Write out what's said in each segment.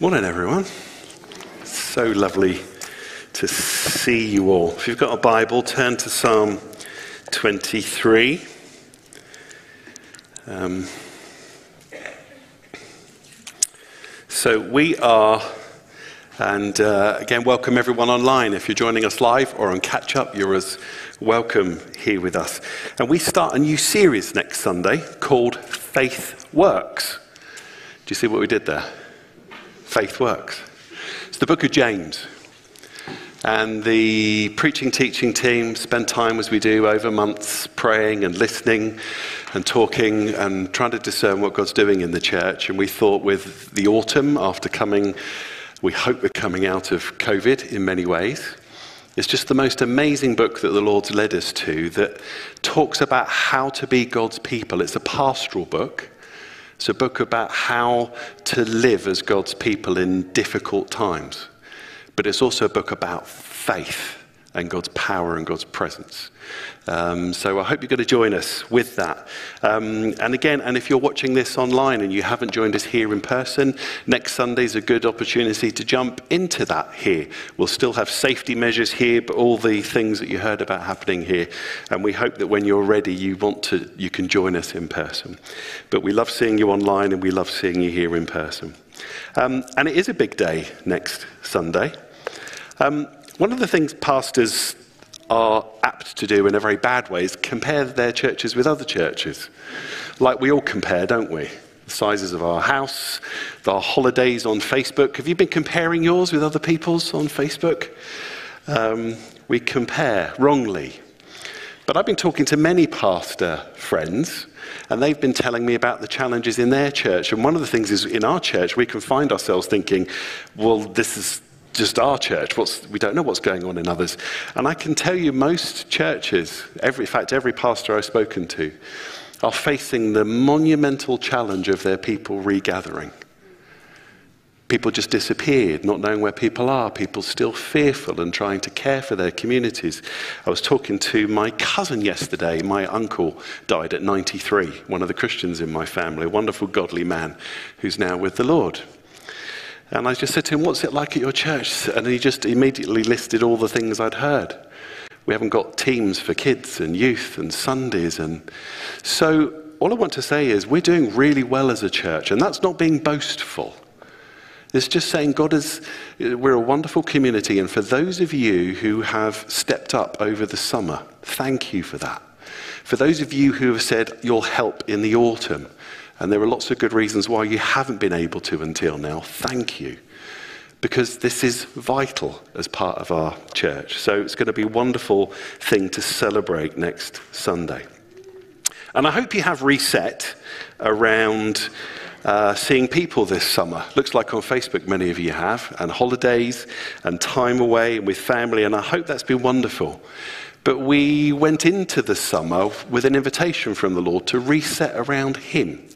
Morning, everyone. So lovely to see you all. If you've got a Bible, turn to Psalm 23. Um, so we are, and uh, again, welcome everyone online. If you're joining us live or on catch up, you're as welcome here with us. And we start a new series next Sunday called Faith Works. Do you see what we did there? Faith works. It's the book of James. And the preaching teaching team spend time as we do over months praying and listening and talking and trying to discern what God's doing in the church. And we thought with the autumn, after coming, we hope we're coming out of COVID in many ways. It's just the most amazing book that the Lord's led us to that talks about how to be God's people. It's a pastoral book. It's a book about how to live as God's people in difficult times. But it's also a book about faith and God's power and God's presence. Um, so I hope you're going to join us with that. Um, and again, and if you're watching this online and you haven't joined us here in person, next Sunday is a good opportunity to jump into that here. We'll still have safety measures here, but all the things that you heard about happening here. And we hope that when you're ready, you want to, you can join us in person. But we love seeing you online and we love seeing you here in person. Um, and it is a big day next Sunday. Um, one of the things pastors are apt to do in a very bad way is compare their churches with other churches. Like we all compare, don't we? The sizes of our house, our holidays on Facebook. Have you been comparing yours with other people's on Facebook? Um, we compare wrongly. But I've been talking to many pastor friends, and they've been telling me about the challenges in their church. And one of the things is in our church, we can find ourselves thinking, well, this is just our church. What's, we don't know what's going on in others. And I can tell you, most churches, every, in fact, every pastor I've spoken to, are facing the monumental challenge of their people regathering. People just disappeared, not knowing where people are. People still fearful and trying to care for their communities. I was talking to my cousin yesterday. My uncle died at 93, one of the Christians in my family, a wonderful, godly man who's now with the Lord. And I just said to him, What's it like at your church? And he just immediately listed all the things I'd heard. We haven't got teams for kids and youth and Sundays. And so, all I want to say is, we're doing really well as a church, and that's not being boastful. It's just saying God is, we're a wonderful community, and for those of you who have stepped up over the summer, thank you for that. For those of you who have said you'll help in the autumn, and there are lots of good reasons why you haven't been able to until now. Thank you. Because this is vital as part of our church. So it's going to be a wonderful thing to celebrate next Sunday. And I hope you have reset around uh, seeing people this summer. Looks like on Facebook many of you have, and holidays and time away with family, and I hope that's been wonderful. But we went into the summer with an invitation from the Lord to reset around Him.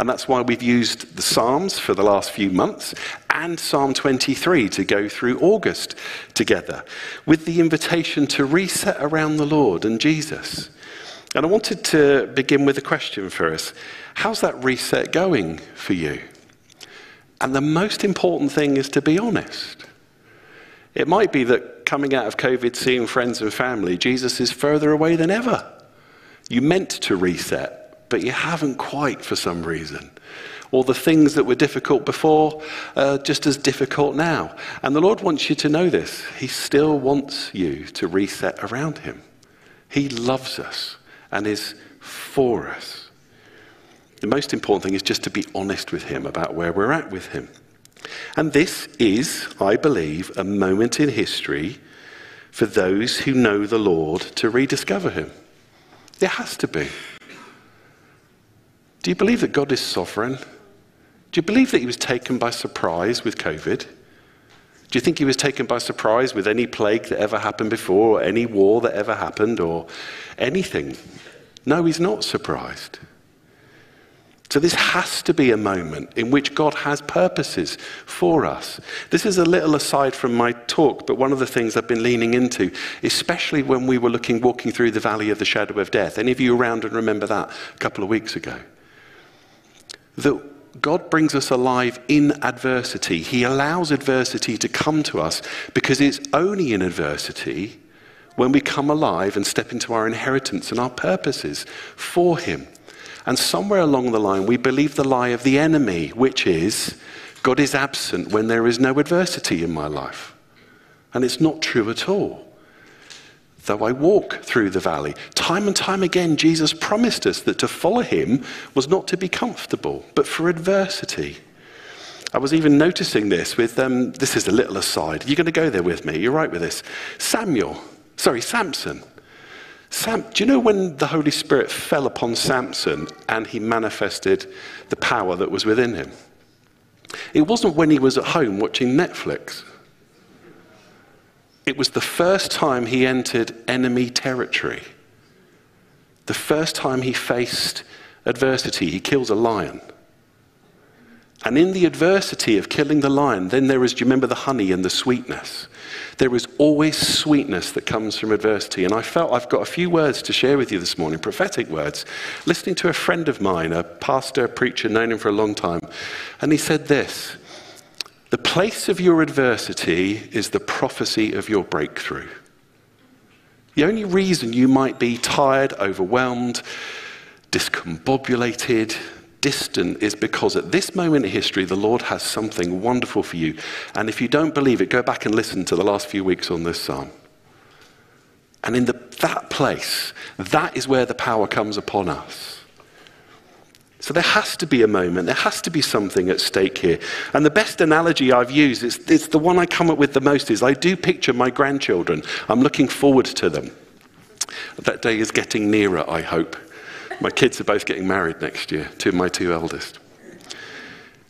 And that's why we've used the Psalms for the last few months and Psalm 23 to go through August together with the invitation to reset around the Lord and Jesus. And I wanted to begin with a question for us How's that reset going for you? And the most important thing is to be honest. It might be that coming out of COVID, seeing friends and family, Jesus is further away than ever. You meant to reset, but you haven't quite for some reason. Or the things that were difficult before are just as difficult now. And the Lord wants you to know this. He still wants you to reset around Him. He loves us and is for us. The most important thing is just to be honest with Him about where we're at with Him. And this is, I believe, a moment in history for those who know the Lord to rediscover Him. It has to be. Do you believe that God is sovereign? Do you believe that he was taken by surprise with COVID? Do you think he was taken by surprise with any plague that ever happened before, or any war that ever happened, or anything? No, he's not surprised. So, this has to be a moment in which God has purposes for us. This is a little aside from my talk, but one of the things I've been leaning into, especially when we were looking, walking through the valley of the shadow of death. Any of you around and remember that a couple of weeks ago? That God brings us alive in adversity. He allows adversity to come to us because it's only in adversity when we come alive and step into our inheritance and our purposes for Him. And somewhere along the line, we believe the lie of the enemy, which is God is absent when there is no adversity in my life. And it's not true at all. Though I walk through the valley, time and time again, Jesus promised us that to follow him was not to be comfortable, but for adversity. I was even noticing this with, um, this is a little aside. You're going to go there with me. You're right with this. Samuel, sorry, Samson. Sam, do you know when the Holy Spirit fell upon Samson and he manifested the power that was within him? It wasn't when he was at home watching Netflix. It was the first time he entered enemy territory. The first time he faced adversity, he kills a lion. And in the adversity of killing the lion, then there is, do you remember the honey and the sweetness? There is always sweetness that comes from adversity. And I felt I've got a few words to share with you this morning, prophetic words. Listening to a friend of mine, a pastor, a preacher, known him for a long time, and he said this The place of your adversity is the prophecy of your breakthrough. The only reason you might be tired, overwhelmed, discombobulated, distant is because at this moment in history, the Lord has something wonderful for you. And if you don't believe it, go back and listen to the last few weeks on this psalm. And in the, that place, that is where the power comes upon us. So there has to be a moment, there has to be something at stake here. And the best analogy I've used, it's, it's the one I come up with the most, is I do picture my grandchildren. I'm looking forward to them. That day is getting nearer, I hope. My kids are both getting married next year, two of my two eldest.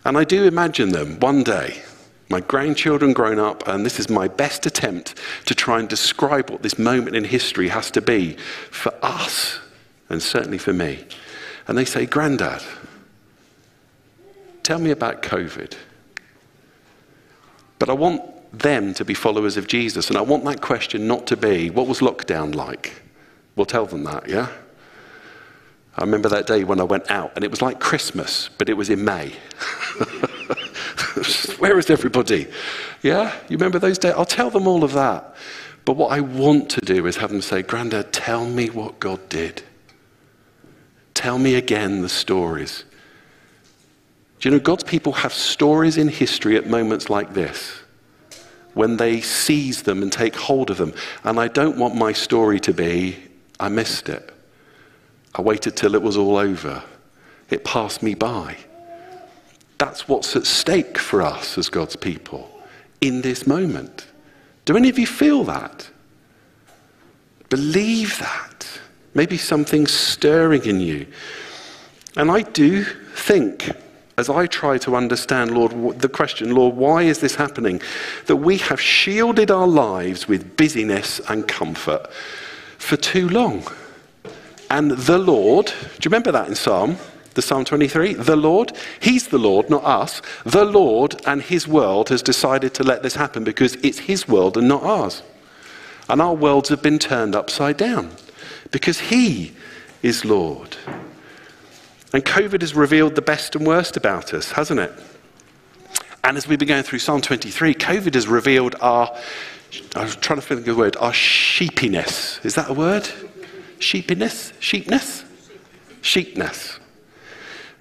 And I do imagine them one day, my grandchildren grown up, and this is my best attempt to try and describe what this moment in history has to be for us, and certainly for me. And they say, Grandad, tell me about COVID. But I want them to be followers of Jesus, and I want that question not to be, what was lockdown like? We'll tell them that, yeah? I remember that day when I went out, and it was like Christmas, but it was in May. Where is everybody? Yeah? You remember those days? I'll tell them all of that. But what I want to do is have them say, Grandad, tell me what God did. Tell me again the stories. Do you know, God's people have stories in history at moments like this when they seize them and take hold of them. And I don't want my story to be, I missed it. I waited till it was all over. It passed me by. That's what's at stake for us as God's people in this moment. Do any of you feel that? Believe that. Maybe something's stirring in you. And I do think, as I try to understand, Lord, the question, Lord, why is this happening? That we have shielded our lives with busyness and comfort for too long. And the Lord, do you remember that in Psalm? The Psalm 23? The Lord, He's the Lord, not us. The Lord and His world has decided to let this happen because it's His world and not ours. And our worlds have been turned upside down because He is Lord. And COVID has revealed the best and worst about us, hasn't it? And as we've been going through Psalm 23, COVID has revealed our, I was trying to think of the word, our sheepiness. Is that a word? sheepiness, sheepness, sheepness.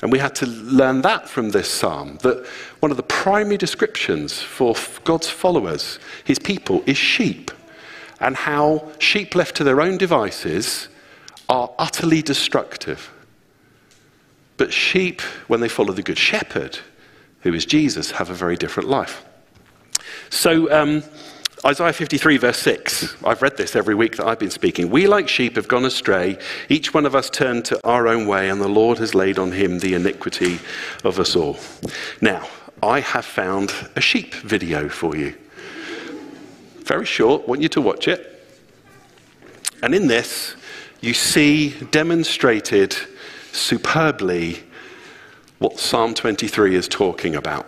And we had to learn that from this psalm that one of the primary descriptions for God's followers, his people, is sheep, and how sheep left to their own devices are utterly destructive. But sheep, when they follow the Good Shepherd, who is Jesus, have a very different life. So, um, Isaiah 53, verse 6. I've read this every week that I've been speaking. We, like sheep, have gone astray. Each one of us turned to our own way, and the Lord has laid on him the iniquity of us all. Now, I have found a sheep video for you. Very short, want you to watch it. And in this, you see demonstrated superbly what Psalm 23 is talking about.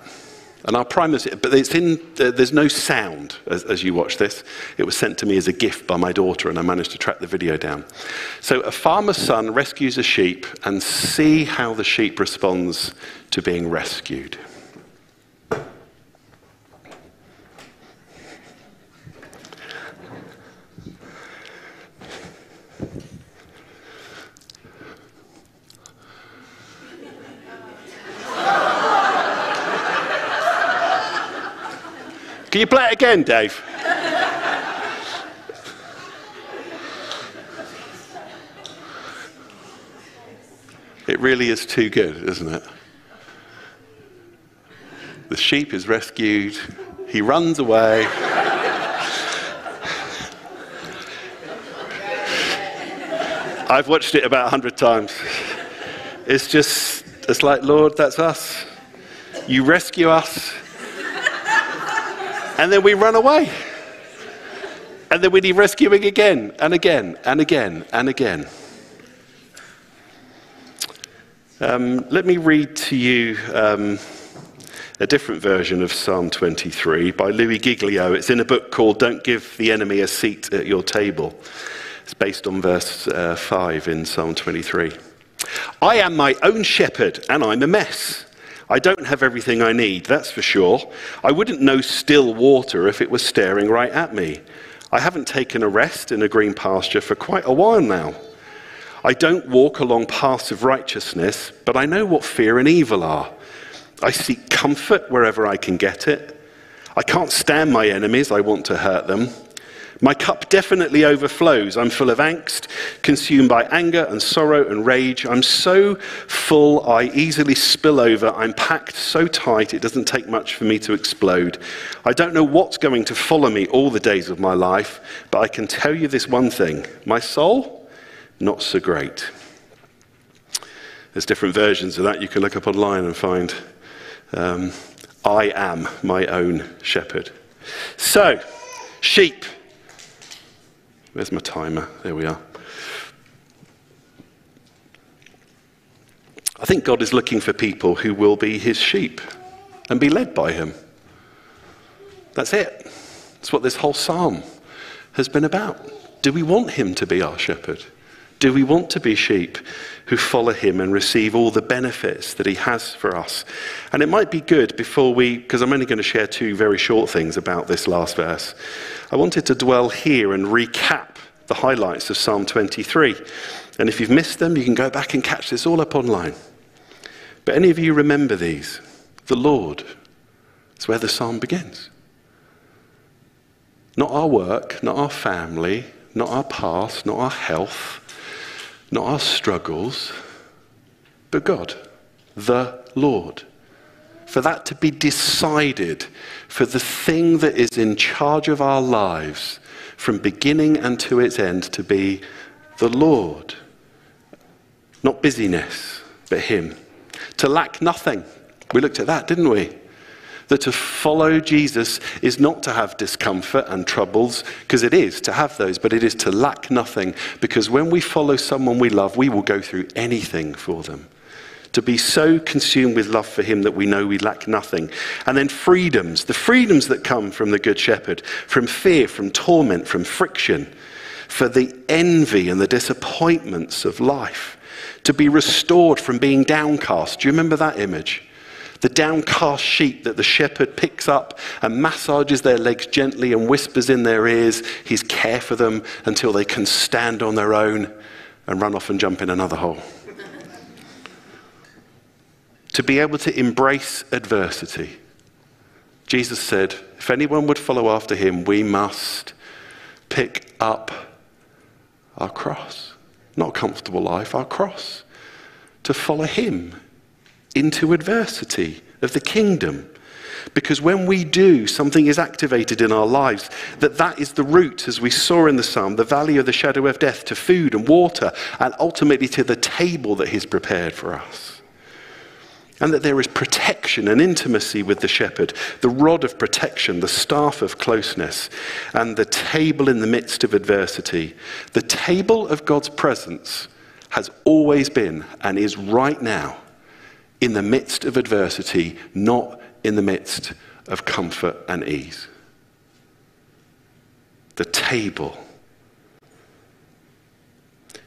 And I'll promise but it's in, uh, there's no sound as, as, you watch this. It was sent to me as a gift by my daughter, and I managed to track the video down. So, a farmer's son rescues a sheep, and see how the sheep responds to being rescued. Can you play it again, Dave? it really is too good, isn't it? The sheep is rescued, he runs away. I've watched it about a hundred times. It's just, it's like, Lord, that's us. You rescue us, and then we run away. And then we need rescuing again and again and again and again. Um, let me read to you um, a different version of Psalm 23 by Louis Giglio. It's in a book called Don't Give the Enemy a Seat at Your Table. It's based on verse uh, 5 in Psalm 23. I am my own shepherd, and I'm a mess. I don't have everything I need, that's for sure. I wouldn't know still water if it was staring right at me. I haven't taken a rest in a green pasture for quite a while now. I don't walk along paths of righteousness, but I know what fear and evil are. I seek comfort wherever I can get it. I can't stand my enemies, I want to hurt them. My cup definitely overflows. I'm full of angst, consumed by anger and sorrow and rage. I'm so full, I easily spill over. I'm packed so tight, it doesn't take much for me to explode. I don't know what's going to follow me all the days of my life, but I can tell you this one thing my soul, not so great. There's different versions of that you can look up online and find. Um, I am my own shepherd. So, sheep. Where's my timer? There we are. I think God is looking for people who will be his sheep and be led by him. That's it. That's what this whole psalm has been about. Do we want him to be our shepherd? Do we want to be sheep who follow him and receive all the benefits that he has for us? And it might be good before we, because I'm only going to share two very short things about this last verse. I wanted to dwell here and recap the highlights of Psalm 23. And if you've missed them, you can go back and catch this all up online. But any of you remember these? The Lord. It's where the psalm begins. Not our work, not our family, not our past, not our health, not our struggles, but God, the Lord for that to be decided, for the thing that is in charge of our lives from beginning and to its end to be the Lord. Not busyness, but Him. To lack nothing. We looked at that, didn't we? That to follow Jesus is not to have discomfort and troubles, because it is to have those, but it is to lack nothing, because when we follow someone we love, we will go through anything for them to be so consumed with love for him that we know we lack nothing. And then freedoms, the freedoms that come from the Good Shepherd, from fear, from torment, from friction, for the envy and the disappointments of life, to be restored from being downcast. Do you remember that image? The downcast sheep that the shepherd picks up and massages their legs gently and whispers in their ears his care for them until they can stand on their own and run off and jump in another hole to be able to embrace adversity. Jesus said, if anyone would follow after him, we must pick up our cross. Not a comfortable life, our cross. To follow him into adversity of the kingdom. Because when we do, something is activated in our lives. That that is the route, as we saw in the psalm, the valley of the shadow of death, to food and water, and ultimately to the table that he's prepared for us and that there is protection and intimacy with the shepherd, the rod of protection, the staff of closeness, and the table in the midst of adversity. The table of God's presence has always been and is right now in the midst of adversity, not in the midst of comfort and ease. The table.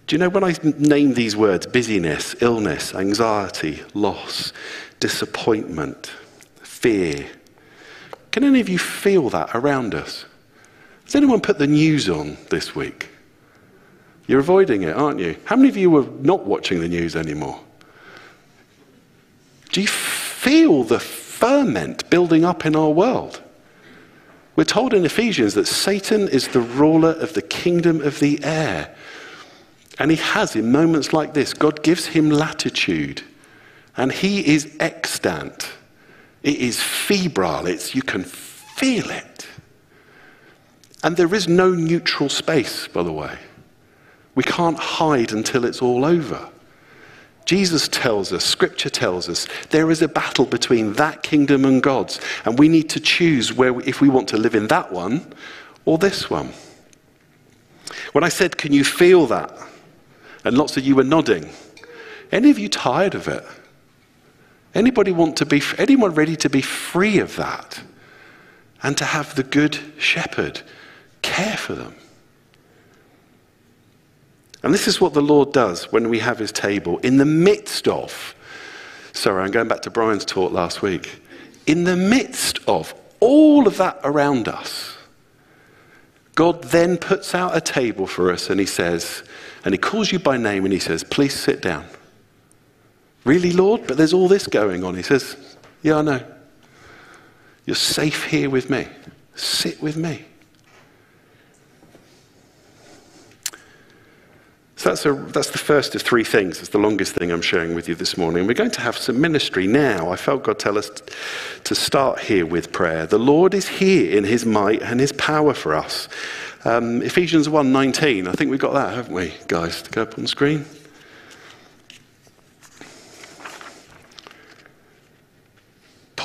Do you know when I name these words busyness, illness, anxiety, loss, disappointment, fear? Can any of you feel that around us? Has anyone put the news on this week? You're avoiding it, aren't you? How many of you are not watching the news anymore? Do you feel the ferment building up in our world? We're told in Ephesians that Satan is the ruler of the kingdom of the air. And he has in moments like this. God gives him latitude. And he is extant. It is febrile. It's, you can feel it. And there is no neutral space, by the way. We can't hide until it's all over. Jesus tells us, Scripture tells us, there is a battle between that kingdom and God's, and we need to choose where, if we want to live in that one or this one. When I said, Can you feel that? And lots of you were nodding. Any of you tired of it? Anybody want to be, anyone ready to be free of that? And to have the good shepherd care for them? And this is what the Lord does when we have his table in the midst of, sorry, I'm going back to Brian's talk last week, in the midst of all of that around us. God then puts out a table for us and he says, and he calls you by name and he says, Please sit down. Really, Lord? But there's all this going on. He says, Yeah, I know. You're safe here with me. Sit with me. So that's, a, that's the first of three things. It's the longest thing I'm sharing with you this morning. We're going to have some ministry now. I felt God tell us to start here with prayer. The Lord is here in his might and his power for us. Um, Ephesians 1.19, I think we've got that, haven't we, guys? To go up on the screen.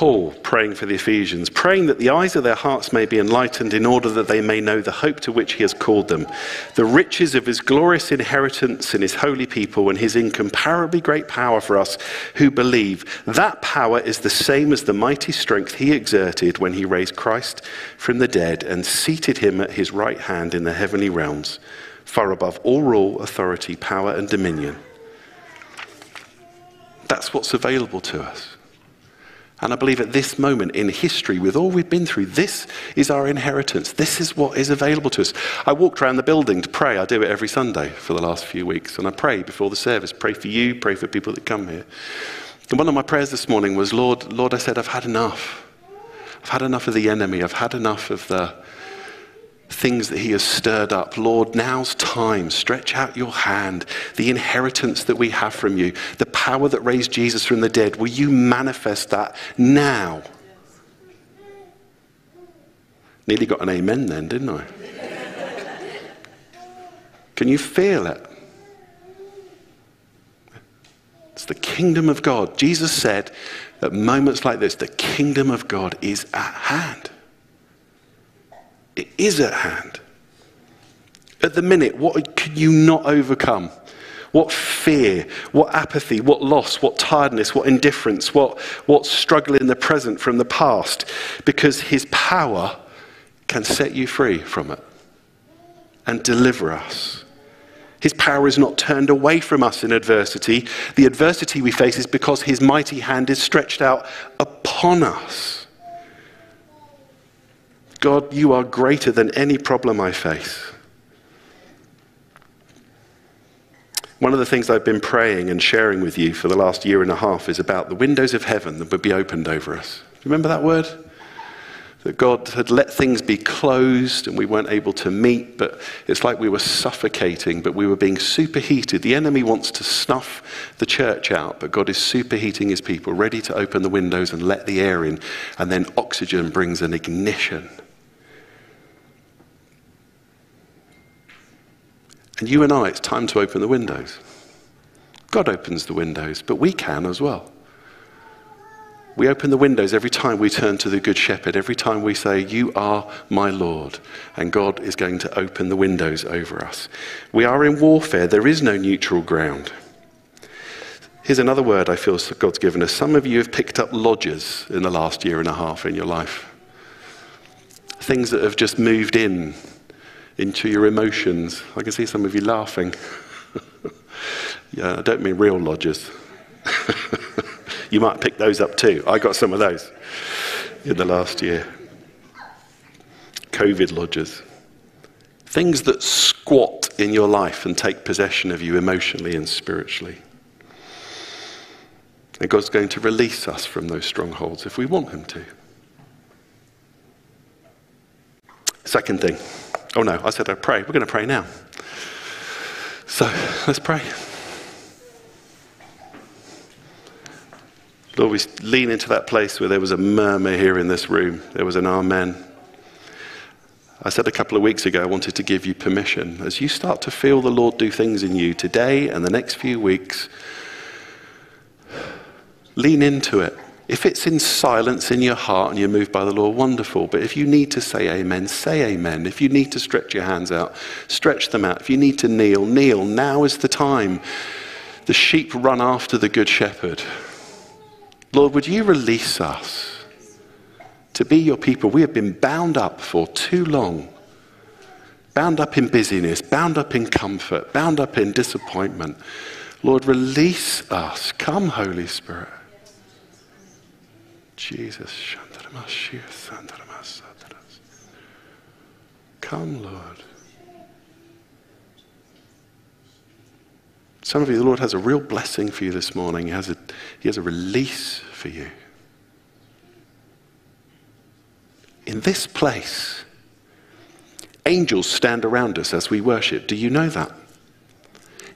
Paul praying for the Ephesians, praying that the eyes of their hearts may be enlightened in order that they may know the hope to which he has called them, the riches of his glorious inheritance in his holy people, and his incomparably great power for us who believe. That power is the same as the mighty strength he exerted when he raised Christ from the dead and seated him at his right hand in the heavenly realms, far above all rule, authority, power, and dominion. That's what's available to us. And I believe at this moment in history, with all we've been through, this is our inheritance. This is what is available to us. I walked around the building to pray. I do it every Sunday for the last few weeks. And I pray before the service, pray for you, pray for people that come here. And one of my prayers this morning was, Lord, Lord, I said, I've had enough. I've had enough of the enemy. I've had enough of the things that He has stirred up. Lord, now's time. Stretch out your hand. The inheritance that we have from you, the power that raised Jesus from the dead, will you manifest that now? Nearly got an amen then, didn't I? Can you feel it? It's the kingdom of God. Jesus said at moments like this, the kingdom of God is at hand. It is at hand. At the minute, what can you not overcome? What fear, what apathy, what loss, what tiredness, what indifference, what, what struggle in the present from the past? Because his power can set you free from it and deliver us. His power is not turned away from us in adversity. The adversity we face is because his mighty hand is stretched out upon us. God, you are greater than any problem I face. One of the things I've been praying and sharing with you for the last year and a half is about the windows of heaven that would be opened over us. Remember that word? That God had let things be closed and we weren't able to meet, but it's like we were suffocating, but we were being superheated. The enemy wants to snuff the church out, but God is superheating his people, ready to open the windows and let the air in, and then oxygen brings an ignition. And you and I, it's time to open the windows. God opens the windows, but we can as well. We open the windows every time we turn to the Good Shepherd, every time we say, You are my Lord. And God is going to open the windows over us. We are in warfare, there is no neutral ground. Here's another word I feel God's given us. Some of you have picked up lodges in the last year and a half in your life. Things that have just moved in into your emotions. I can see some of you laughing. yeah, I don't mean real lodgers. you might pick those up too. I got some of those in the last year. COVID lodgers. Things that squat in your life and take possession of you emotionally and spiritually. And God's going to release us from those strongholds if we want Him to. Second thing. Oh no, I said I'd pray. We're going to pray now. So let's pray. Lord, we lean into that place where there was a murmur here in this room. There was an amen. I said a couple of weeks ago, I wanted to give you permission. As you start to feel the Lord do things in you today and the next few weeks, lean into it. If it's in silence in your heart and you're moved by the law, wonderful. But if you need to say amen, say amen. If you need to stretch your hands out, stretch them out. If you need to kneel, kneel. Now is the time. The sheep run after the good shepherd. Lord, would you release us to be your people? We have been bound up for too long. Bound up in busyness, bound up in comfort, bound up in disappointment. Lord, release us. Come, Holy Spirit. Jesus. Come, Lord. Some of you, the Lord has a real blessing for you this morning. He has a, he has a release for you. In this place, angels stand around us as we worship. Do you know that?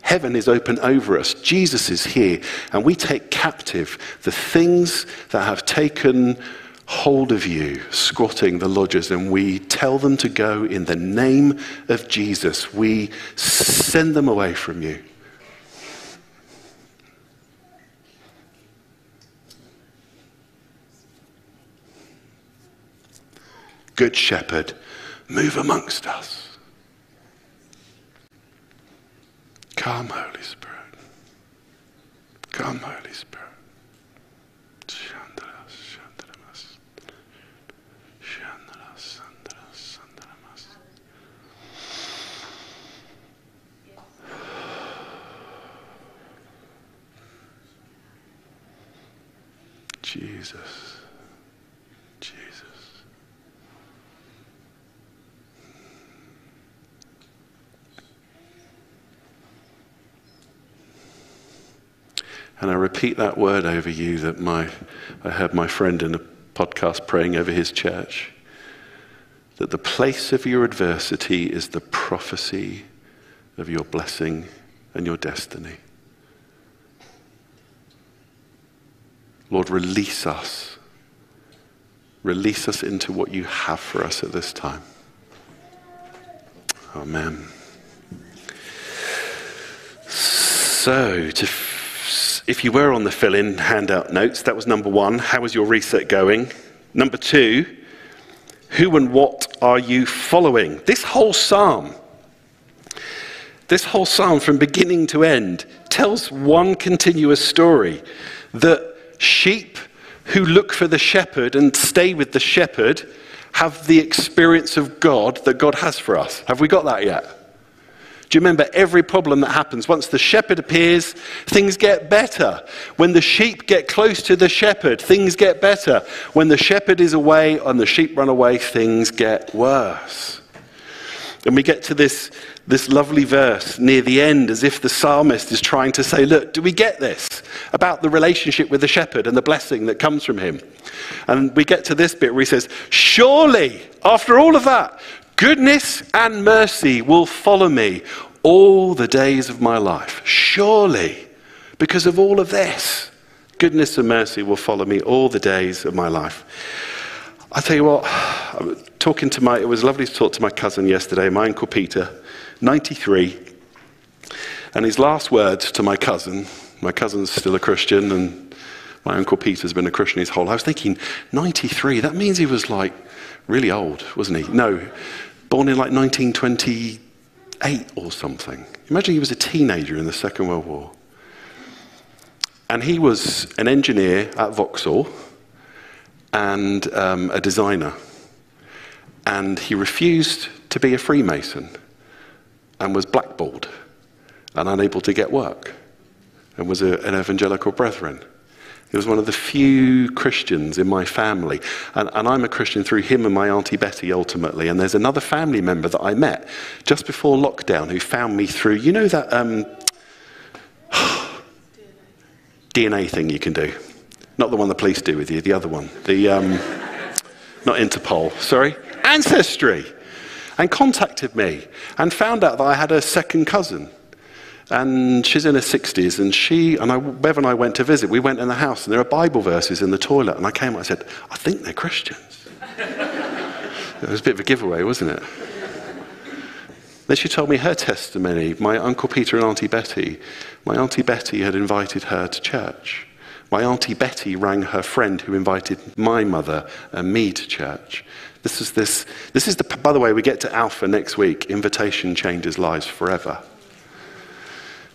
Heaven is open over us. Jesus is here, and we take captive the things that have taken hold of you, squatting the lodges, and we tell them to go in the name of Jesus. We send them away from you. Good Shepherd, move amongst us. Come, Holy Spirit. Come, Holy Spirit. Jesus. And I repeat that word over you that my, I heard my friend in a podcast praying over his church. That the place of your adversity is the prophecy of your blessing and your destiny. Lord, release us. Release us into what you have for us at this time. Amen. So, to if you were on the fill in handout notes, that was number one. How is your reset going? Number two, who and what are you following? This whole psalm, this whole psalm from beginning to end tells one continuous story that sheep who look for the shepherd and stay with the shepherd have the experience of God that God has for us. Have we got that yet? Do you remember every problem that happens? Once the shepherd appears, things get better. When the sheep get close to the shepherd, things get better. When the shepherd is away and the sheep run away, things get worse. And we get to this, this lovely verse near the end, as if the psalmist is trying to say, Look, do we get this about the relationship with the shepherd and the blessing that comes from him? And we get to this bit where he says, Surely, after all of that, Goodness and mercy will follow me all the days of my life. Surely, because of all of this, goodness and mercy will follow me all the days of my life. I tell you what, talking to my, it was lovely to talk to my cousin yesterday, my uncle Peter, 93. And his last words to my cousin, my cousin's still a Christian, and my uncle Peter's been a Christian his whole life. I was thinking, 93, that means he was like really old, wasn't he? No, born in like 1928 or something. Imagine he was a teenager in the Second World War. And he was an engineer at Vauxhall and um, a designer. And he refused to be a Freemason and was blackballed and unable to get work and was a, an evangelical brethren. He was one of the few Christians in my family. And, and, I'm a Christian through him and my Auntie Betty ultimately. And there's another family member that I met just before lockdown who found me through, you know, that um, DNA thing you can do. Not the one the police do with you, the other one. The, um, not Interpol, sorry. Ancestry. And contacted me and found out that I had a second cousin and she's in her 60s, and she and I, Bev and I went to visit. We went in the house, and there are Bible verses in the toilet. And I came and said, I think they're Christians. it was a bit of a giveaway, wasn't it? Then she told me her testimony. My Uncle Peter and Auntie Betty. My Auntie Betty had invited her to church. My Auntie Betty rang her friend who invited my mother and me to church. This is this. This is the. By the way, we get to Alpha next week. Invitation changes lives forever.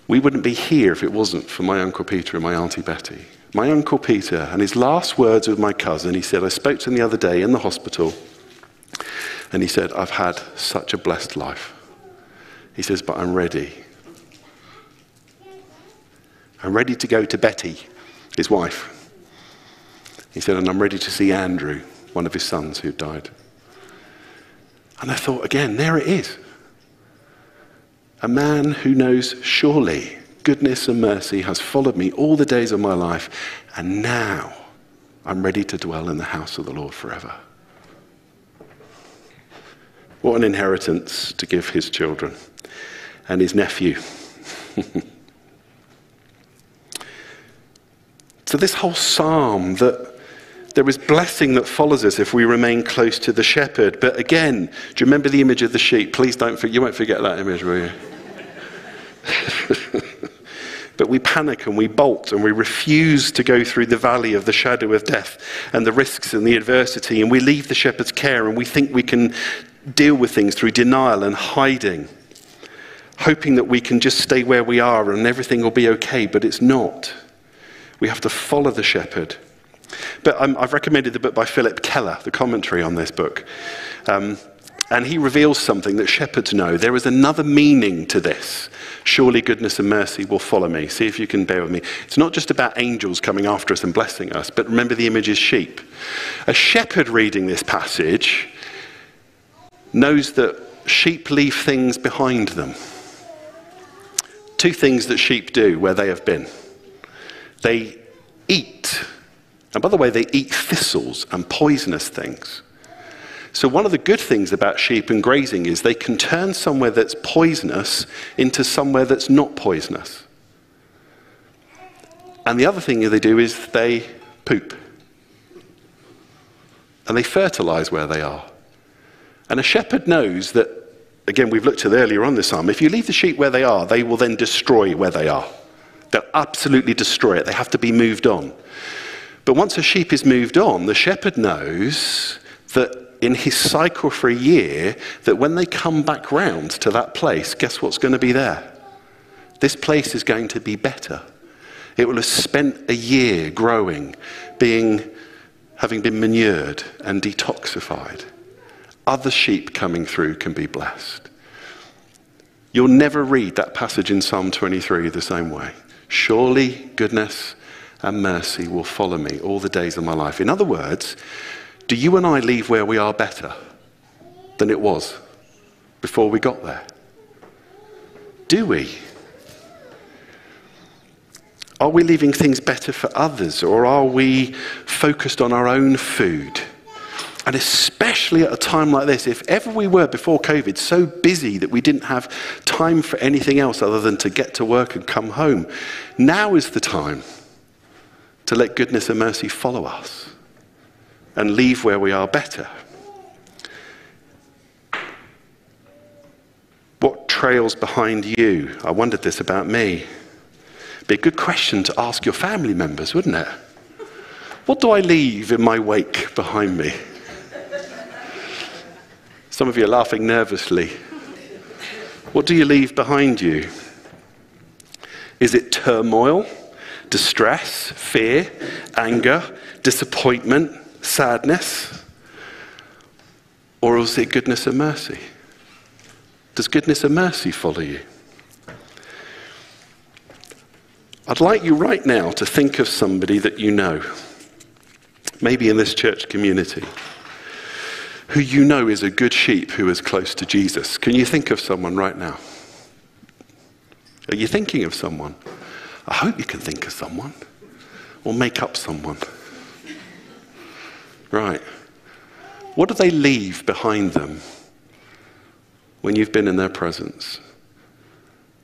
We wouldn't be here if it wasn't for my Uncle Peter and my Auntie Betty. My Uncle Peter, and his last words with my cousin, he said, I spoke to him the other day in the hospital, and he said, I've had such a blessed life. He says, but I'm ready. I'm ready to go to Betty, his wife. He said, and I'm ready to see Andrew, one of his sons who died. And I thought, again, there it is. A man who knows surely goodness and mercy has followed me all the days of my life, and now I'm ready to dwell in the house of the Lord forever. What an inheritance to give his children and his nephew. so, this whole psalm that there is blessing that follows us if we remain close to the shepherd. But again, do you remember the image of the sheep? Please don't you won't forget that image, will you? but we panic and we bolt and we refuse to go through the valley of the shadow of death and the risks and the adversity, and we leave the shepherd's care and we think we can deal with things through denial and hiding, hoping that we can just stay where we are and everything will be okay, but it's not. We have to follow the shepherd. But um, I've recommended the book by Phillip Keller, the commentary on this book. Um, and he reveals something that shepherds know. There is another meaning to this. Surely goodness and mercy will follow me. See if you can bear with me. It's not just about angels coming after us and blessing us, but remember the image is sheep. A shepherd reading this passage knows that sheep leave things behind them. Two things that sheep do where they have been they eat. And by the way, they eat thistles and poisonous things. So, one of the good things about sheep and grazing is they can turn somewhere that's poisonous into somewhere that's not poisonous. And the other thing they do is they poop. And they fertilize where they are. And a shepherd knows that, again, we've looked at earlier on this psalm, if you leave the sheep where they are, they will then destroy where they are. They'll absolutely destroy it. They have to be moved on. But once a sheep is moved on, the shepherd knows that in his cycle for a year that when they come back round to that place, guess what's going to be there? This place is going to be better. It will have spent a year growing, being, having been manured and detoxified. Other sheep coming through can be blessed. You'll never read that passage in Psalm 23 the same way. Surely goodness and mercy will follow me all the days of my life. In other words, do you and I leave where we are better than it was before we got there? Do we? Are we leaving things better for others or are we focused on our own food? And especially at a time like this, if ever we were before COVID so busy that we didn't have time for anything else other than to get to work and come home, now is the time to let goodness and mercy follow us and leave where we are better? What trails behind you? I wondered this about me. Be a good question to ask your family members, wouldn't it? What do I leave in my wake behind me? Some of you are laughing nervously. What do you leave behind you? Is it turmoil? Distress, fear, anger, disappointment, sadness? Or is it goodness and mercy? Does goodness and mercy follow you? I'd like you right now to think of somebody that you know, maybe in this church community, who you know is a good sheep who is close to Jesus. Can you think of someone right now? Are you thinking of someone? I hope you can think of someone or make up someone. Right. What do they leave behind them when you've been in their presence?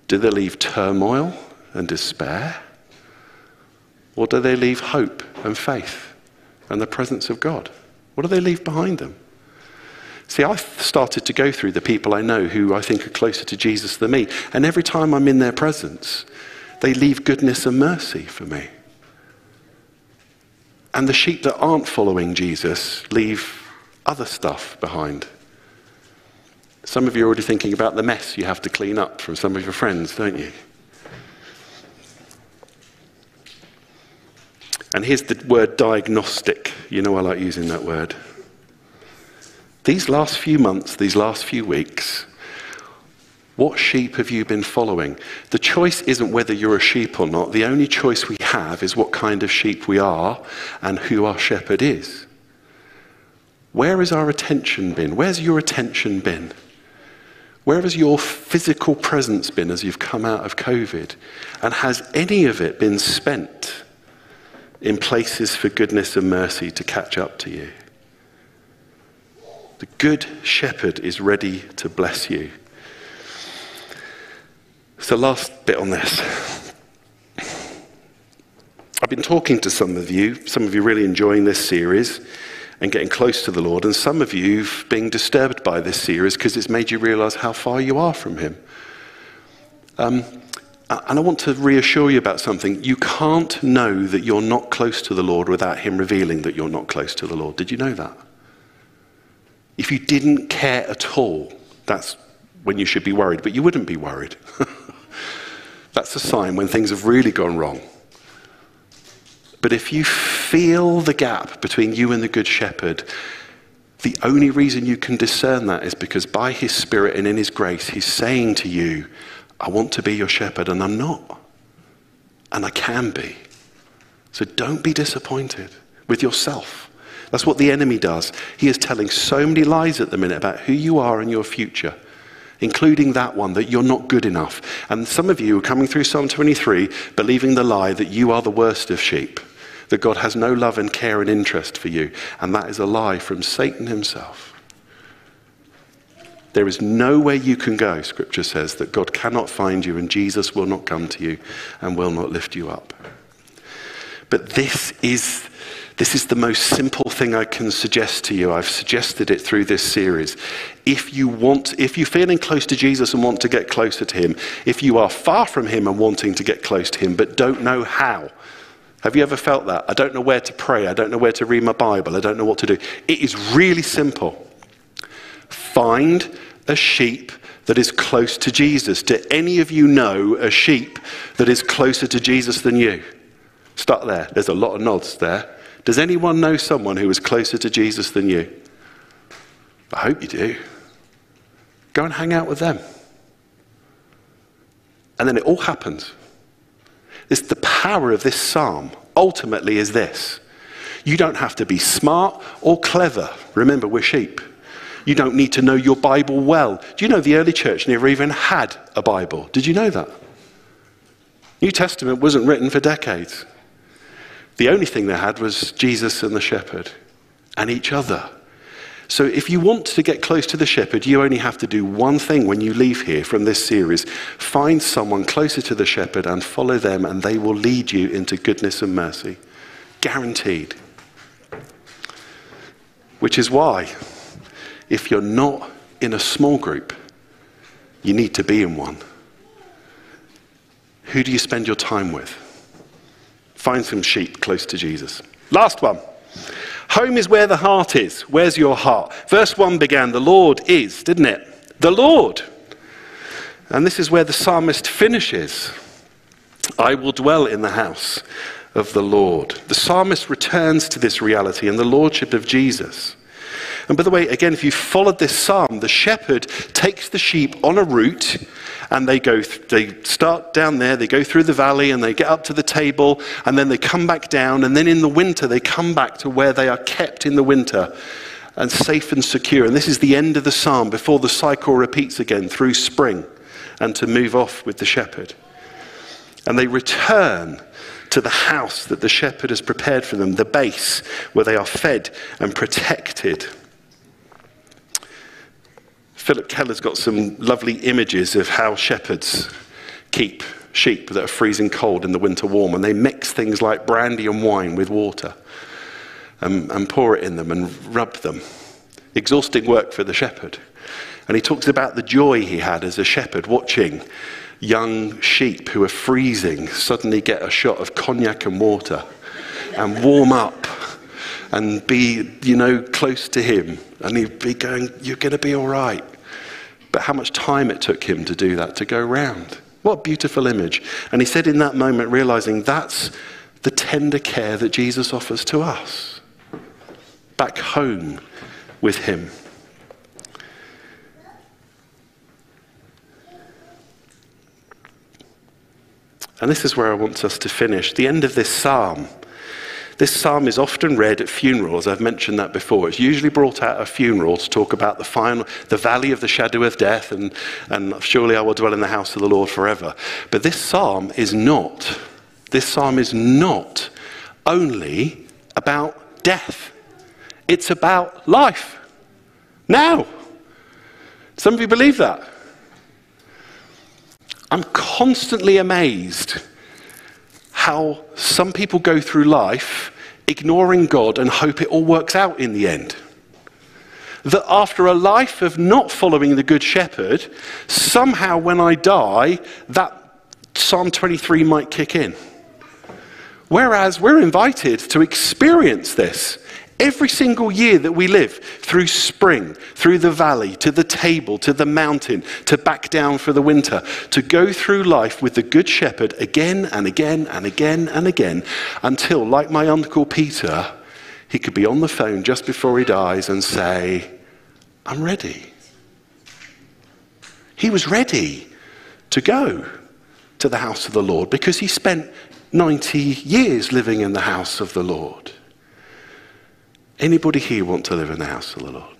Do they leave turmoil? and despair? Or do they leave hope and faith and the presence of God? What do they leave behind them? See, I've started to go through the people I know who I think are closer to Jesus than me, and every time I'm in their presence, they leave goodness and mercy for me. And the sheep that aren't following Jesus leave other stuff behind. Some of you are already thinking about the mess you have to clean up from some of your friends, don't you? And here's the word diagnostic. You know, I like using that word. These last few months, these last few weeks, what sheep have you been following? The choice isn't whether you're a sheep or not. The only choice we have is what kind of sheep we are and who our shepherd is. Where has our attention been? Where's your attention been? Where has your physical presence been as you've come out of COVID? And has any of it been spent in places for goodness and mercy to catch up to you. The good shepherd is ready to bless you. So, last bit on this. I've been talking to some of you, some of you really enjoying this series and getting close to the Lord, and some of you being disturbed by this series because it's made you realize how far you are from Him. Um, and I want to reassure you about something. You can't know that you're not close to the Lord without Him revealing that you're not close to the Lord. Did you know that? If you didn't care at all, that's when you should be worried, but you wouldn't be worried. that's a sign when things have really gone wrong. But if you feel the gap between you and the Good Shepherd, the only reason you can discern that is because by His Spirit and in His grace, He's saying to you, I want to be your shepherd, and I'm not. And I can be. So don't be disappointed with yourself. That's what the enemy does. He is telling so many lies at the minute about who you are and your future, including that one that you're not good enough. And some of you are coming through Psalm 23 believing the lie that you are the worst of sheep, that God has no love and care and interest for you. And that is a lie from Satan himself. There is nowhere you can go, Scripture says, that God cannot find you and Jesus will not come to you and will not lift you up. But this is, this is the most simple thing I can suggest to you. I've suggested it through this series. If you want, if you're feeling close to Jesus and want to get closer to Him, if you are far from Him and wanting to get close to Him but don't know how, have you ever felt that? I don't know where to pray. I don't know where to read my Bible. I don't know what to do. It is really simple. Find a sheep that is close to Jesus? Do any of you know a sheep that is closer to Jesus than you? Start there. There's a lot of nods there. Does anyone know someone who is closer to Jesus than you? I hope you do. Go and hang out with them. And then it all happens. It's the power of this psalm ultimately is this. You don't have to be smart or clever. Remember, we're sheep. You don't need to know your Bible well. Do you know the early church never even had a Bible? Did you know that? New Testament wasn't written for decades. The only thing they had was Jesus and the shepherd and each other. So if you want to get close to the shepherd, you only have to do one thing when you leave here from this series. Find someone closer to the shepherd and follow them, and they will lead you into goodness and mercy. Guaranteed. Which is why if you're not in a small group, you need to be in one. Who do you spend your time with? Find some sheep close to Jesus. Last one. Home is where the heart is. Where's your heart? Verse 1 began, The Lord is, didn't it? The Lord. And this is where the psalmist finishes. I will dwell in the house of the Lord. The psalmist returns to this reality and the lordship of Jesus. And by the way, again, if you followed this psalm, the shepherd takes the sheep on a route and they go, th- they start down there, they go through the valley and they get up to the table and then they come back down. And then in the winter, they come back to where they are kept in the winter and safe and secure. And this is the end of the psalm before the cycle repeats again through spring and to move off with the shepherd. And they return to the house that the shepherd has prepared for them, the base where they are fed and protected. Phillip Keller's got some lovely images of how shepherds keep sheep that are freezing cold in the winter warm, and they mix things like brandy and wine with water and, and pour it in them and rub them. Exhausting work for the shepherd. And he talks about the joy he had as a shepherd watching young sheep who are freezing suddenly get a shot of cognac and water and warm up and be, you know, close to him. And he'd be going, You're going to be all right. But how much time it took him to do that, to go round. What a beautiful image. And he said in that moment, realizing that's the tender care that Jesus offers to us. Back home with him. And this is where I want us to finish. The end of this psalm this psalm is often read at funerals. I've mentioned that before. It's usually brought out at a funeral to talk about the final, the valley of the shadow of death, and, and surely I will dwell in the house of the Lord forever. But this psalm is not. This psalm is not only about death. It's about life. Now. Some of you believe that. I'm constantly amazed how some people go through life ignoring God and hope it all works out in the end. That after a life of not following the Good Shepherd, somehow when I die, that Psalm 23 might kick in. Whereas we're invited to experience this Every single year that we live, through spring, through the valley, to the table, to the mountain, to back down for the winter, to go through life with the Good Shepherd again and again and again and again until, like my Uncle Peter, he could be on the phone just before he dies and say, I'm ready. He was ready to go to the house of the Lord because he spent 90 years living in the house of the Lord. Anybody here want to live in the house of the Lord?